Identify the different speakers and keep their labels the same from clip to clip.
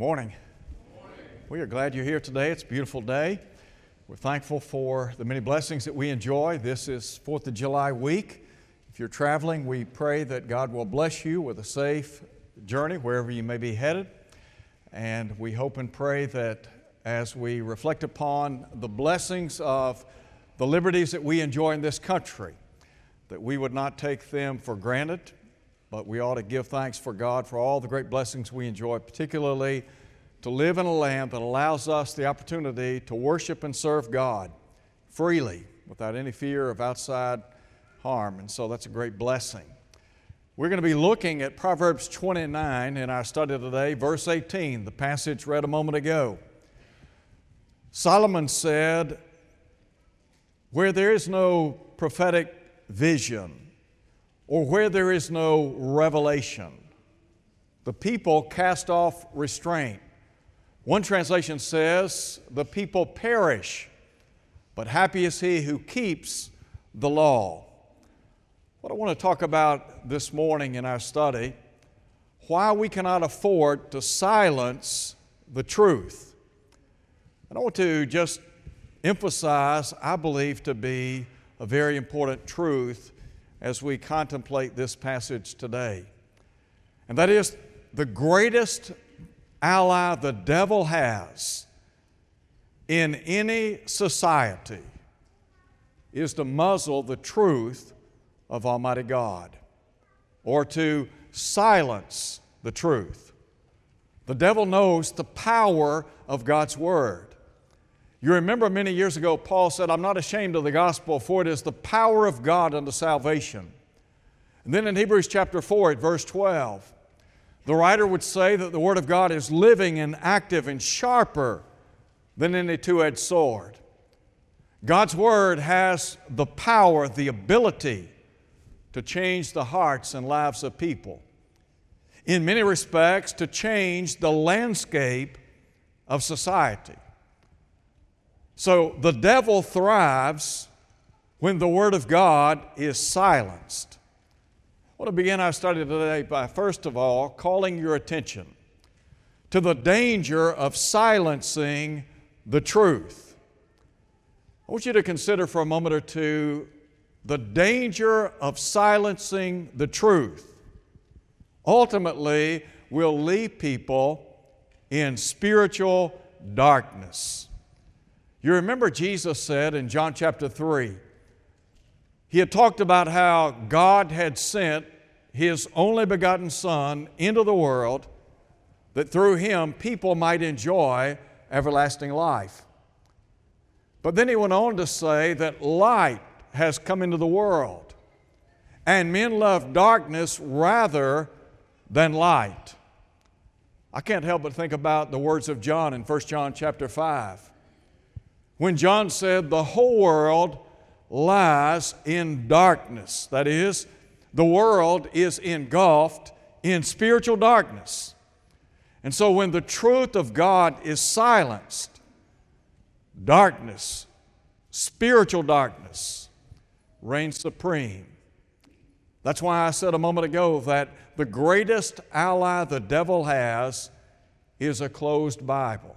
Speaker 1: Morning. We are glad you're here today. It's a beautiful day. We're thankful for the many blessings that we enjoy. This is 4th of July week. If you're traveling, we pray that God will bless you with a safe journey wherever you may be headed. And we hope and pray that as we reflect upon the blessings of the liberties that we enjoy in this country, that we would not take them for granted, but we ought to give thanks for God for all the great blessings we enjoy, particularly to live in a land that allows us the opportunity to worship and serve God freely without any fear of outside harm. And so that's a great blessing. We're going to be looking at Proverbs 29 in our study today, verse 18, the passage read a moment ago. Solomon said, Where there is no prophetic vision, or where there is no revelation. The people cast off restraint. One translation says, The people perish, but happy is he who keeps the law. What I want to talk about this morning in our study why we cannot afford to silence the truth. And I want to just emphasize, I believe to be a very important truth as we contemplate this passage today. And that is the greatest ally the devil has in any society is to muzzle the truth of Almighty God or to silence the truth. The devil knows the power of God's Word. You remember many years ago, Paul said, I'm not ashamed of the gospel, for it is the power of God unto salvation. And then in Hebrews chapter 4, at verse 12, the writer would say that the Word of God is living and active and sharper than any two edged sword. God's Word has the power, the ability to change the hearts and lives of people. In many respects, to change the landscape of society. So the devil thrives when the Word of God is silenced. I want to begin our study today by, first of all, calling your attention to the danger of silencing the truth. I want you to consider for a moment or two the danger of silencing the truth. Ultimately, will leave people in spiritual darkness. You remember Jesus said in John chapter 3, he had talked about how God had sent His only begotten Son into the world that through Him people might enjoy everlasting life. But then He went on to say that light has come into the world, and men love darkness rather than light. I can't help but think about the words of John in 1 John chapter 5 when John said, The whole world lies in darkness. That is, the world is engulfed in spiritual darkness. And so when the truth of God is silenced, darkness, spiritual darkness, reigns supreme. That's why I said a moment ago that the greatest ally the devil has is a closed Bible.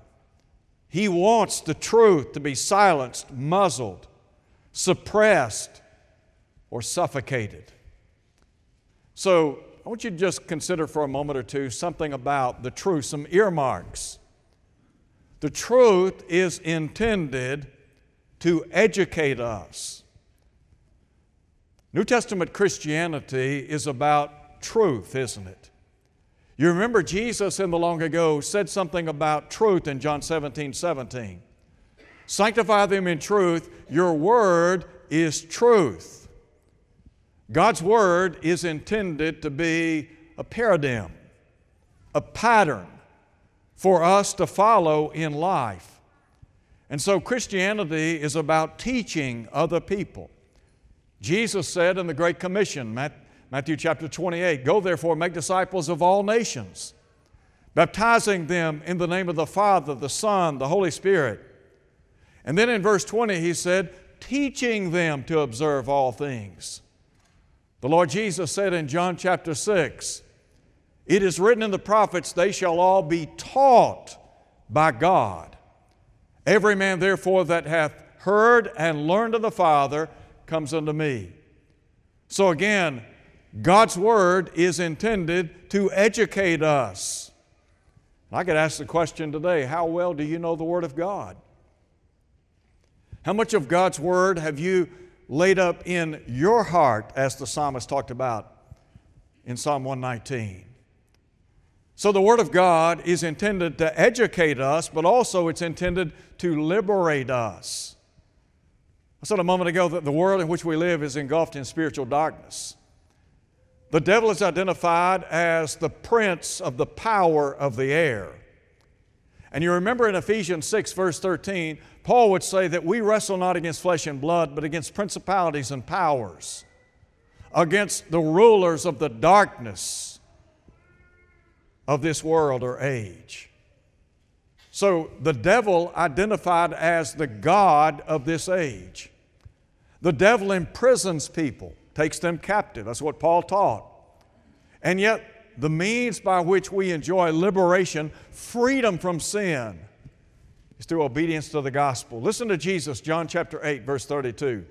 Speaker 1: He wants the truth to be silenced, muzzled, suppressed, or suffocated. So, I want you to just consider for a moment or two something about the truth, some earmarks. The truth is intended to educate us. New Testament Christianity is about truth, isn't it? You remember Jesus in the long ago said something about truth in John 17 17. Sanctify them in truth, your word is truth. God's word is intended to be a paradigm, a pattern for us to follow in life. And so Christianity is about teaching other people. Jesus said in the Great Commission, Matthew chapter 28 Go therefore, make disciples of all nations, baptizing them in the name of the Father, the Son, the Holy Spirit. And then in verse 20, he said, teaching them to observe all things. The Lord Jesus said in John chapter 6, It is written in the prophets, they shall all be taught by God. Every man, therefore, that hath heard and learned of the Father comes unto me. So again, God's Word is intended to educate us. I could ask the question today how well do you know the Word of God? How much of God's Word have you laid up in your heart, as the psalmist talked about in Psalm 119? So, the Word of God is intended to educate us, but also it's intended to liberate us. I said a moment ago that the world in which we live is engulfed in spiritual darkness. The devil is identified as the prince of the power of the air. And you remember in Ephesians 6, verse 13, Paul would say that we wrestle not against flesh and blood, but against principalities and powers, against the rulers of the darkness of this world or age. So the devil identified as the God of this age. The devil imprisons people takes them captive. That's what Paul taught. And yet, the means by which we enjoy liberation, freedom from sin, is through obedience to the gospel. Listen to Jesus, John chapter 8, verse 32.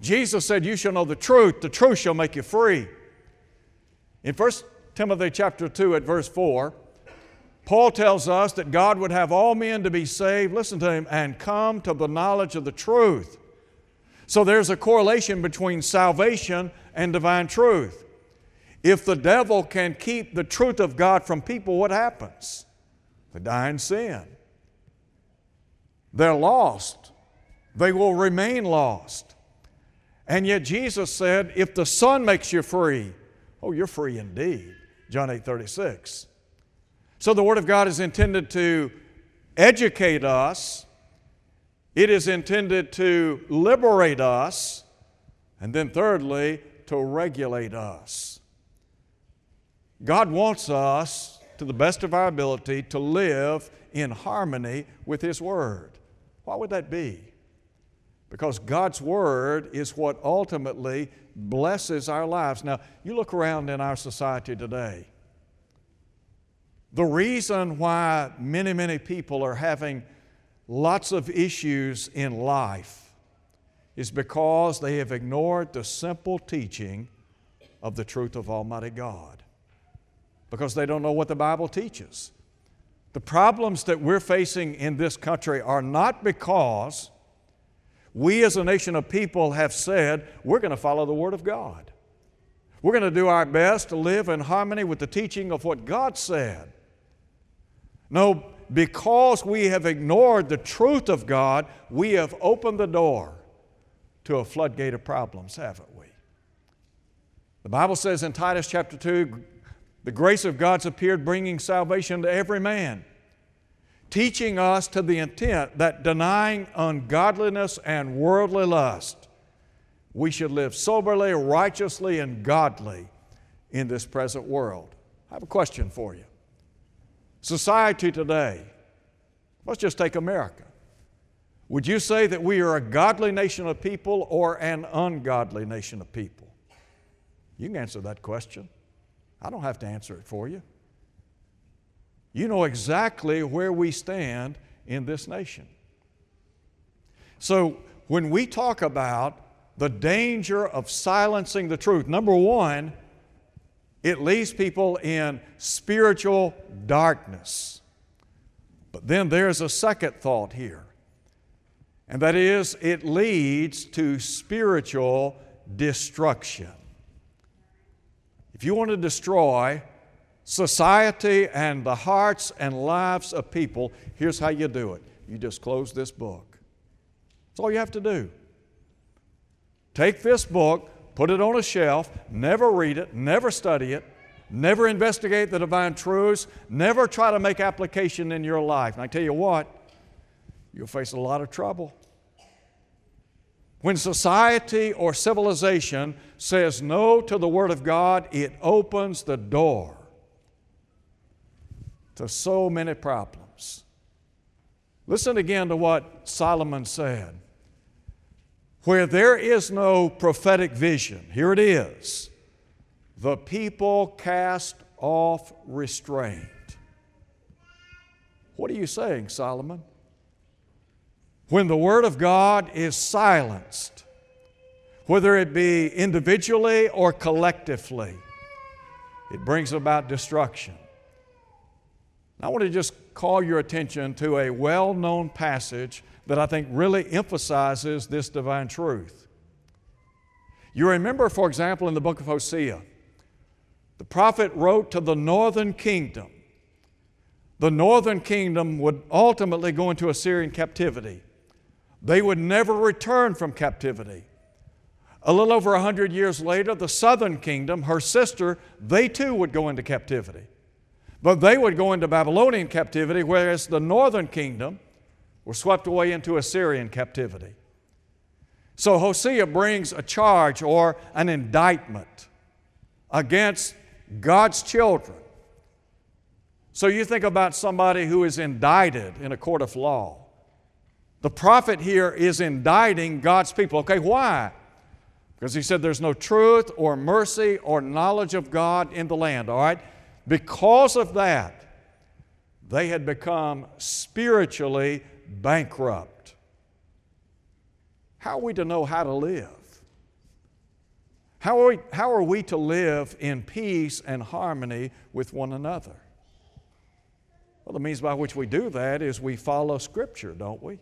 Speaker 1: Jesus said, You shall know the truth, the truth shall make you free. In 1 Timothy chapter 2 at verse 4, Paul tells us that God would have all men to be saved, listen to him, and come to the knowledge of the truth. So there's a correlation between salvation and divine truth. If the devil can keep the truth of God from people, what happens? They die in sin. They're lost. They will remain lost. And yet Jesus said, if the Son makes you free, oh, you're free indeed. John 8 36. So the Word of God is intended to educate us it is intended to liberate us, and then thirdly, to regulate us. God wants us, to the best of our ability, to live in harmony with His Word. Why would that be? Because God's Word is what ultimately blesses our lives. Now, you look around in our society today. The reason why many, many people are having lots of issues in life is because they have ignored the simple teaching of the truth of Almighty God. Because they don't know what the Bible teaches. The problems that we're facing in this country are not because we as a nation of people have said we're going to follow the Word of God. We're going to do our best to live in harmony with the teaching of what God said. No, because we have ignored the truth of God, we have opened the door to a floodgate of problems, haven't we? The Bible says in Titus chapter 2 the grace of God's appeared, bringing salvation to every man, teaching us to the intent that denying ungodliness and worldly lust, we should live soberly, righteously, and godly in this present world. I have a question for you. Society today, let's just take America. Would you say that we are a godly nation of people or an ungodly nation of people? You can answer that question. I don't have to answer it for you. You know exactly where we stand in this nation. So, when we talk about the danger of silencing the truth, number one, it leaves people in spiritual darkness. But then there's a second thought here, and that is it leads to spiritual destruction. If you want to destroy society and the hearts and lives of people, here's how you do it you just close this book. That's all you have to do. Take this book, put it on a shelf, never read it, never study it, never investigate the divine truths, never try to make application in your life. And I tell you what, you'll face a lot of trouble. When society or civilization says no to the Word of God, it opens the door to so many problems. Listen again to what Solomon said. Where there is no prophetic vision, here it is the people cast off restraint. What are you saying, Solomon? When the Word of God is silenced, whether it be individually or collectively, it brings about destruction. I want to just call your attention to a well known passage that I think really emphasizes this divine truth. You remember, for example, in the book of Hosea, the prophet wrote to the northern kingdom. The northern kingdom would ultimately go into Assyrian captivity. They would never return from captivity. A little over a hundred years later, the southern kingdom, her sister, they too would go into captivity. But they would go into Babylonian captivity, whereas the northern kingdom were swept away into Assyrian captivity. So Hosea brings a charge or an indictment against God's children. So you think about somebody who is indicted in a court of law. The prophet here is indicting God's people. Okay, why? Because he said there's no truth or mercy or knowledge of God in the land, all right? Because of that, they had become spiritually bankrupt. How are we to know how to live? How are, we, how are we to live in peace and harmony with one another? Well, the means by which we do that is we follow Scripture, don't we?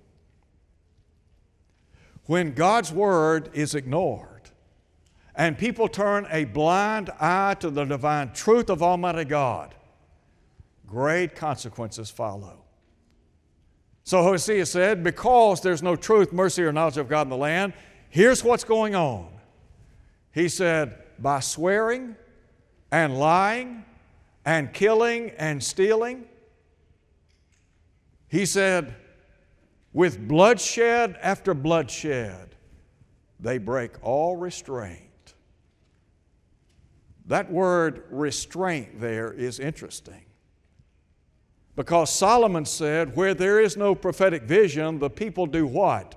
Speaker 1: When God's Word is ignored, and people turn a blind eye to the divine truth of Almighty God, great consequences follow. So Hosea said, Because there's no truth, mercy, or knowledge of God in the land, here's what's going on. He said, By swearing and lying and killing and stealing, he said, with bloodshed after bloodshed, they break all restraint. That word restraint there is interesting. Because Solomon said, Where there is no prophetic vision, the people do what?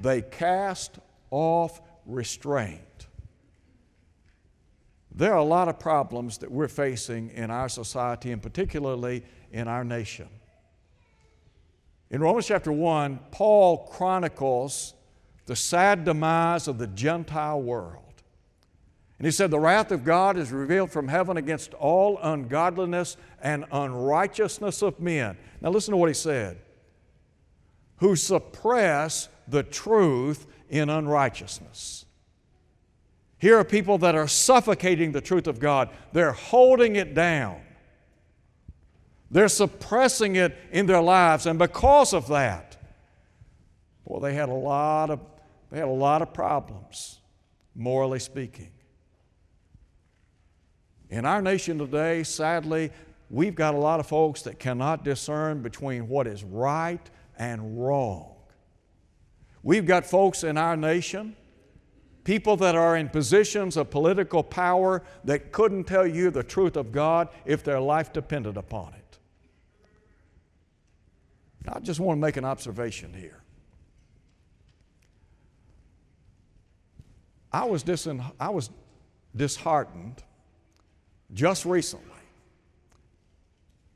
Speaker 1: They cast off restraint. There are a lot of problems that we're facing in our society and particularly in our nation. In Romans chapter 1, Paul chronicles the sad demise of the Gentile world. And he said, The wrath of God is revealed from heaven against all ungodliness and unrighteousness of men. Now, listen to what he said who suppress the truth in unrighteousness. Here are people that are suffocating the truth of God, they're holding it down. They're suppressing it in their lives, and because of that, well, they had a lot of they had a lot of problems, morally speaking. In our nation today, sadly, we've got a lot of folks that cannot discern between what is right and wrong. We've got folks in our nation, people that are in positions of political power that couldn't tell you the truth of God if their life depended upon it. I just want to make an observation here. I was, I was disheartened just recently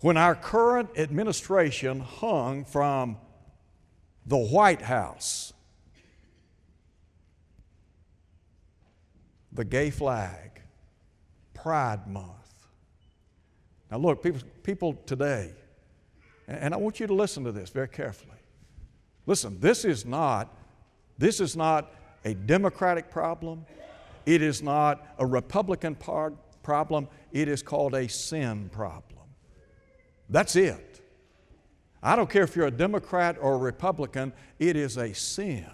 Speaker 1: when our current administration hung from the White House the gay flag, Pride Month. Now, look, people, people today, and I want you to listen to this very carefully. Listen, this is not, this is not a Democratic problem. It is not a Republican part, problem, it is called a sin problem. That's it. I don't care if you're a Democrat or a Republican, it is a sin.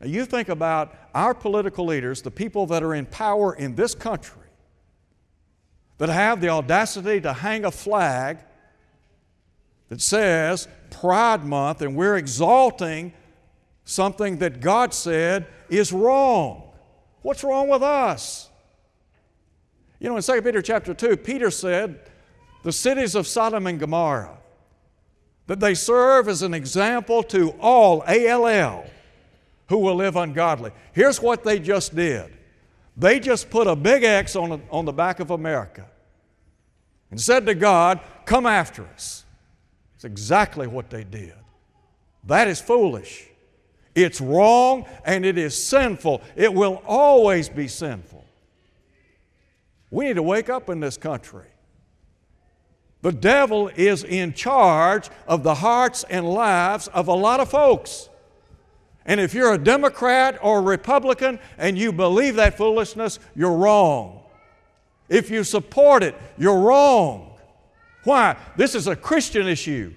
Speaker 1: Now, you think about our political leaders, the people that are in power in this country, that have the audacity to hang a flag that says Pride Month, and we're exalting something that God said is wrong. What's wrong with us? You know, in 2 Peter chapter 2, Peter said, the cities of Sodom and Gomorrah, that they serve as an example to all, A L L, who will live ungodly. Here's what they just did They just put a big X on, a, on the back of America and said to God, Come after us. It's exactly what they did. That is foolish. It's wrong and it is sinful. It will always be sinful. We need to wake up in this country. The devil is in charge of the hearts and lives of a lot of folks. And if you're a Democrat or a Republican and you believe that foolishness, you're wrong. If you support it, you're wrong. Why? This is a Christian issue.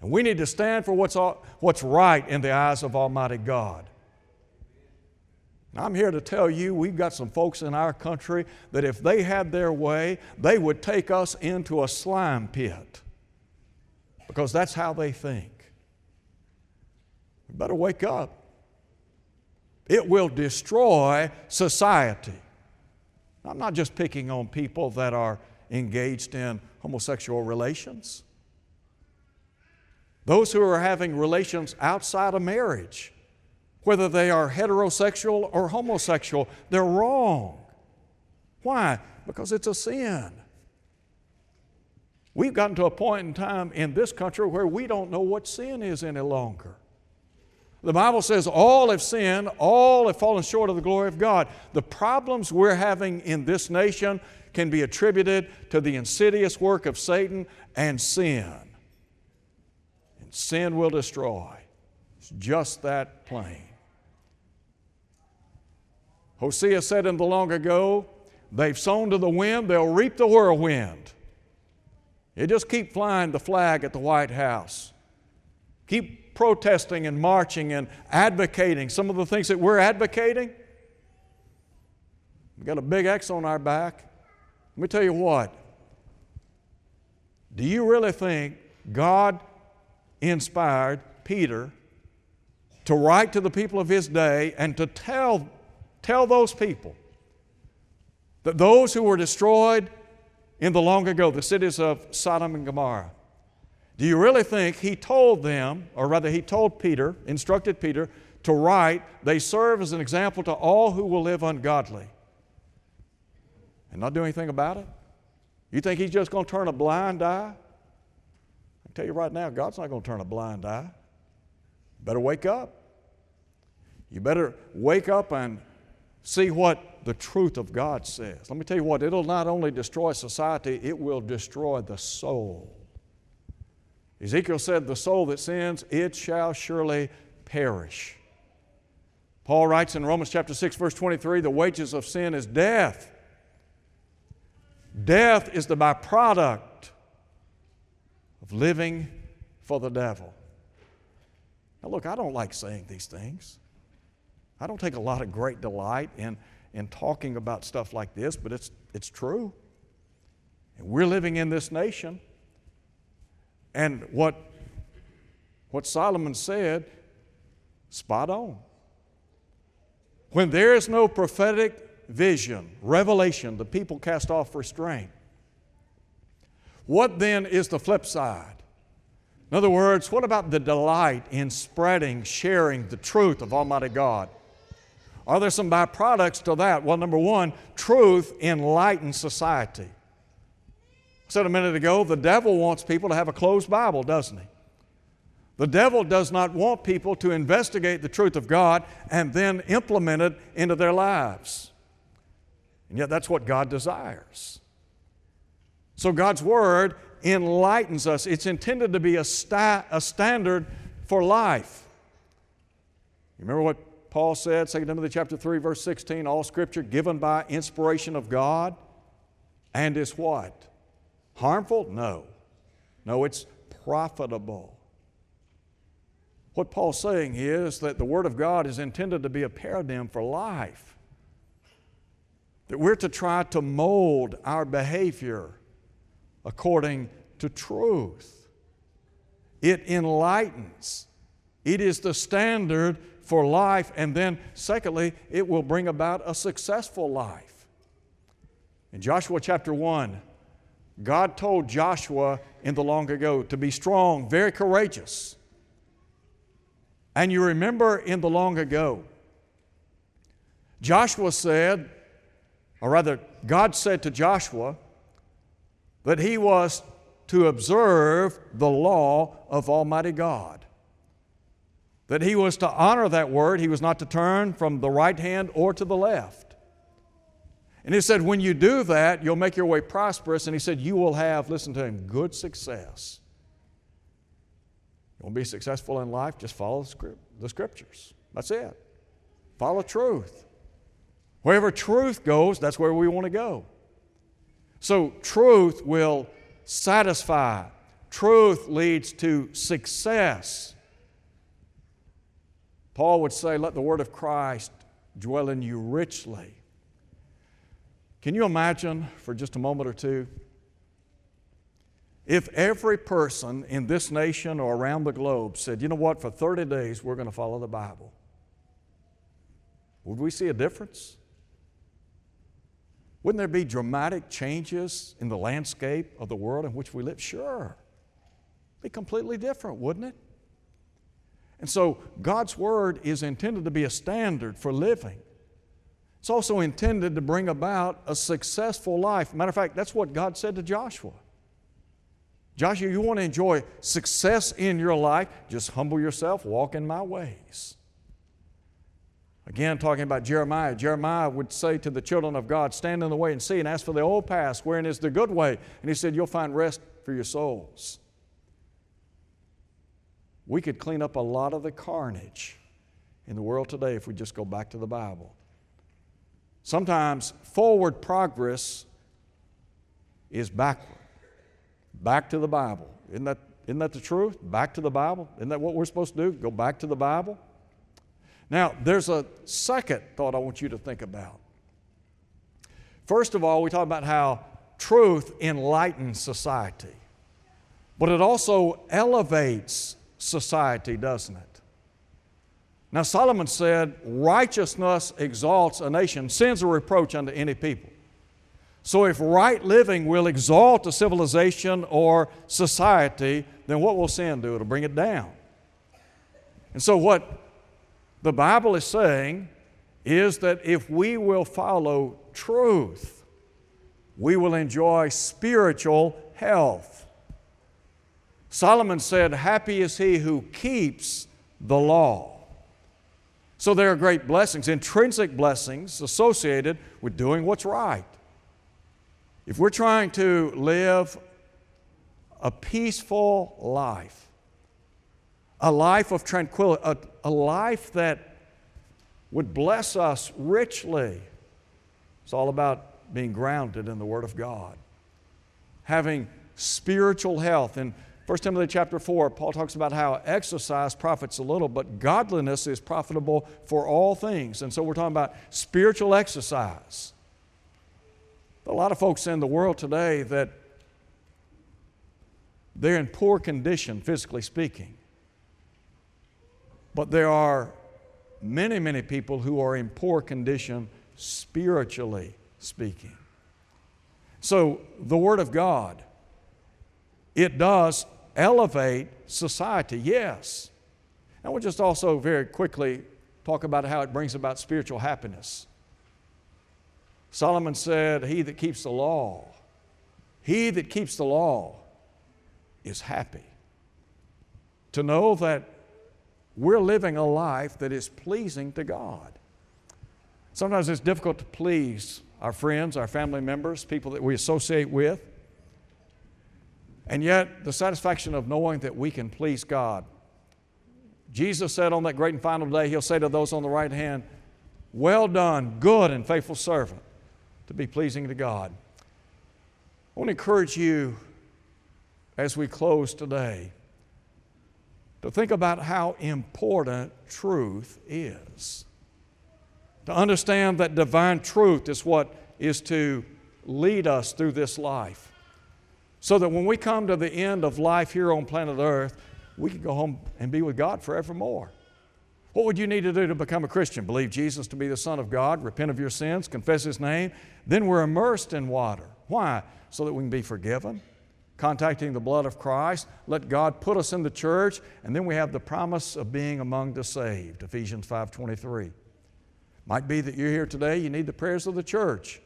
Speaker 1: And we need to stand for what's, what's right in the eyes of Almighty God. I'm here to tell you we've got some folks in our country that if they had their way, they would take us into a slime pit because that's how they think. We better wake up. It will destroy society. I'm not just picking on people that are engaged in homosexual relations. Those who are having relations outside of marriage whether they are heterosexual or homosexual, they're wrong. Why? Because it's a sin. We've gotten to a point in time in this country where we don't know what sin is any longer. The Bible says all have sinned, all have fallen short of the glory of God. The problems we're having in this nation can be attributed to the insidious work of Satan and sin. And sin will destroy. It's just that plain. Hosea said in the long ago, they've sown to the wind, they'll reap the whirlwind. You just keep flying the flag at the White House. Keep protesting and marching and advocating some of the things that we're advocating. We've got a big X on our back. Let me tell you what. Do you really think God inspired Peter to write to the people of his day and to tell Tell those people that those who were destroyed in the long ago, the cities of Sodom and Gomorrah, do you really think he told them, or rather, he told Peter, instructed Peter, to write, they serve as an example to all who will live ungodly and not do anything about it? You think he's just going to turn a blind eye? I tell you right now, God's not going to turn a blind eye. Better wake up. You better wake up and see what the truth of God says. Let me tell you what, it'll not only destroy society, it will destroy the soul. Ezekiel said, The soul that sins, it shall surely perish. Paul writes in Romans chapter 6, verse 23, the wages of sin is death. Death is the byproduct of living for the devil. Now, look, I don't like saying these things. I don't take a lot of great delight in, in talking about stuff like this, but it's, it's true. And we're living in this nation. And what, what Solomon said, spot on. When there is no prophetic vision, revelation, the people cast off restraint. What then is the flip side? In other words, what about the delight in spreading, sharing the truth of Almighty God? Are there some byproducts to that? Well, number one, truth enlightens society. I said a minute ago, the devil wants people to have a closed Bible, doesn't he? The devil does not want people to investigate the truth of God and then implement it into their lives. And yet, that's what God desires. So, God's Word enlightens us. It's intended to be a, sta- a standard for life. You remember what Paul said, 2 Timothy chapter 3, verse 16, all scripture given by inspiration of God and is what? Harmful? No. No, it's profitable. What Paul's saying is that the Word of God is intended to be a paradigm for life. That we're to try to mold our behavior according to truth. It enlightens, it is the standard for life, and then, secondly, it will bring about a successful life. In Joshua chapter 1, God told Joshua in the long ago to be strong, very courageous. And you remember in the long ago, Joshua said, or rather, God said to Joshua that he was to observe the law of Almighty God. That he was to honor that word, he was not to turn from the right hand or to the left. And he said, when you do that, you'll make your way prosperous. And he said, you will have, listen to him, good success. You want to be successful in life? Just follow the scriptures. That's it. Follow truth. Wherever truth goes, that's where we want to go. So, truth will satisfy, truth leads to success. Paul would say, Let the word of Christ dwell in you richly. Can you imagine for just a moment or two if every person in this nation or around the globe said, you know what, for 30 days we're going to follow the Bible? Would we see a difference? Wouldn't there be dramatic changes in the landscape of the world in which we live? Sure. Be completely different, wouldn't it? And so God's Word is intended to be a standard for living. It's also intended to bring about a successful life. Matter of fact, that's what God said to Joshua. Joshua, you want to enjoy success in your life, just humble yourself, walk in my ways. Again, talking about Jeremiah, Jeremiah would say to the children of God, Stand in the way and see, and ask for the old path, wherein is the good way. And he said, You'll find rest for your souls. We could clean up a lot of the carnage in the world today if we just go back to the Bible. Sometimes forward progress is backward. Back to the Bible. Isn't that, isn't that the truth? Back to the Bible. Isn't that what we're supposed to do? Go back to the Bible? Now, there's a second thought I want you to think about. First of all, we talk about how truth enlightens society, but it also elevates society, doesn't it? Now, Solomon said, Righteousness exalts a nation, sins a reproach unto any people. So, if right living will exalt a civilization or society, then what will sin do? It'll bring it down. And so, what the Bible is saying is that if we will follow truth, we will enjoy spiritual health. Solomon said, Happy is he who keeps the law. So there are great blessings, intrinsic blessings associated with doing what's right. If we're trying to live a peaceful life, a life of tranquility, a, a life that would bless us richly. It's all about being grounded in the Word of God, having spiritual health. In 1 Timothy chapter 4, Paul talks about how exercise profits a little, but godliness is profitable for all things. And so we're talking about spiritual exercise. A lot of folks in the world today that they're in poor condition, physically speaking. But there are many, many people who are in poor condition spiritually speaking. So, the Word of God, it does elevate society, yes. And we'll just also very quickly talk about how it brings about spiritual happiness. Solomon said, He that keeps the law, he that keeps the law is happy. To know that we're living a life that is pleasing to God. Sometimes it's difficult to please our friends, our family members, people that we associate with. And yet, the satisfaction of knowing that we can please God. Jesus said on that great and final day, He'll say to those on the right hand, Well done, good and faithful servant, to be pleasing to God. I want to encourage you as we close today to think about how important truth is. To understand that divine truth is what is to lead us through this life. So that when we come to the end of life here on planet Earth, we can go home and be with God forevermore. What would you need to do to become a Christian? Believe Jesus to be the Son of God, repent of your sins, confess His name. Then we're immersed in water. Why? So that we can be forgiven, contacting the blood of Christ. Let God put us in the church, and then we have the promise of being among the saved, Ephesians 5:23. Might be that you're here today, you need the prayers of the church.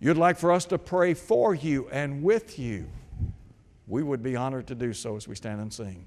Speaker 1: You'd like for us to pray for you and with you. We would be honored to do so as we stand and sing.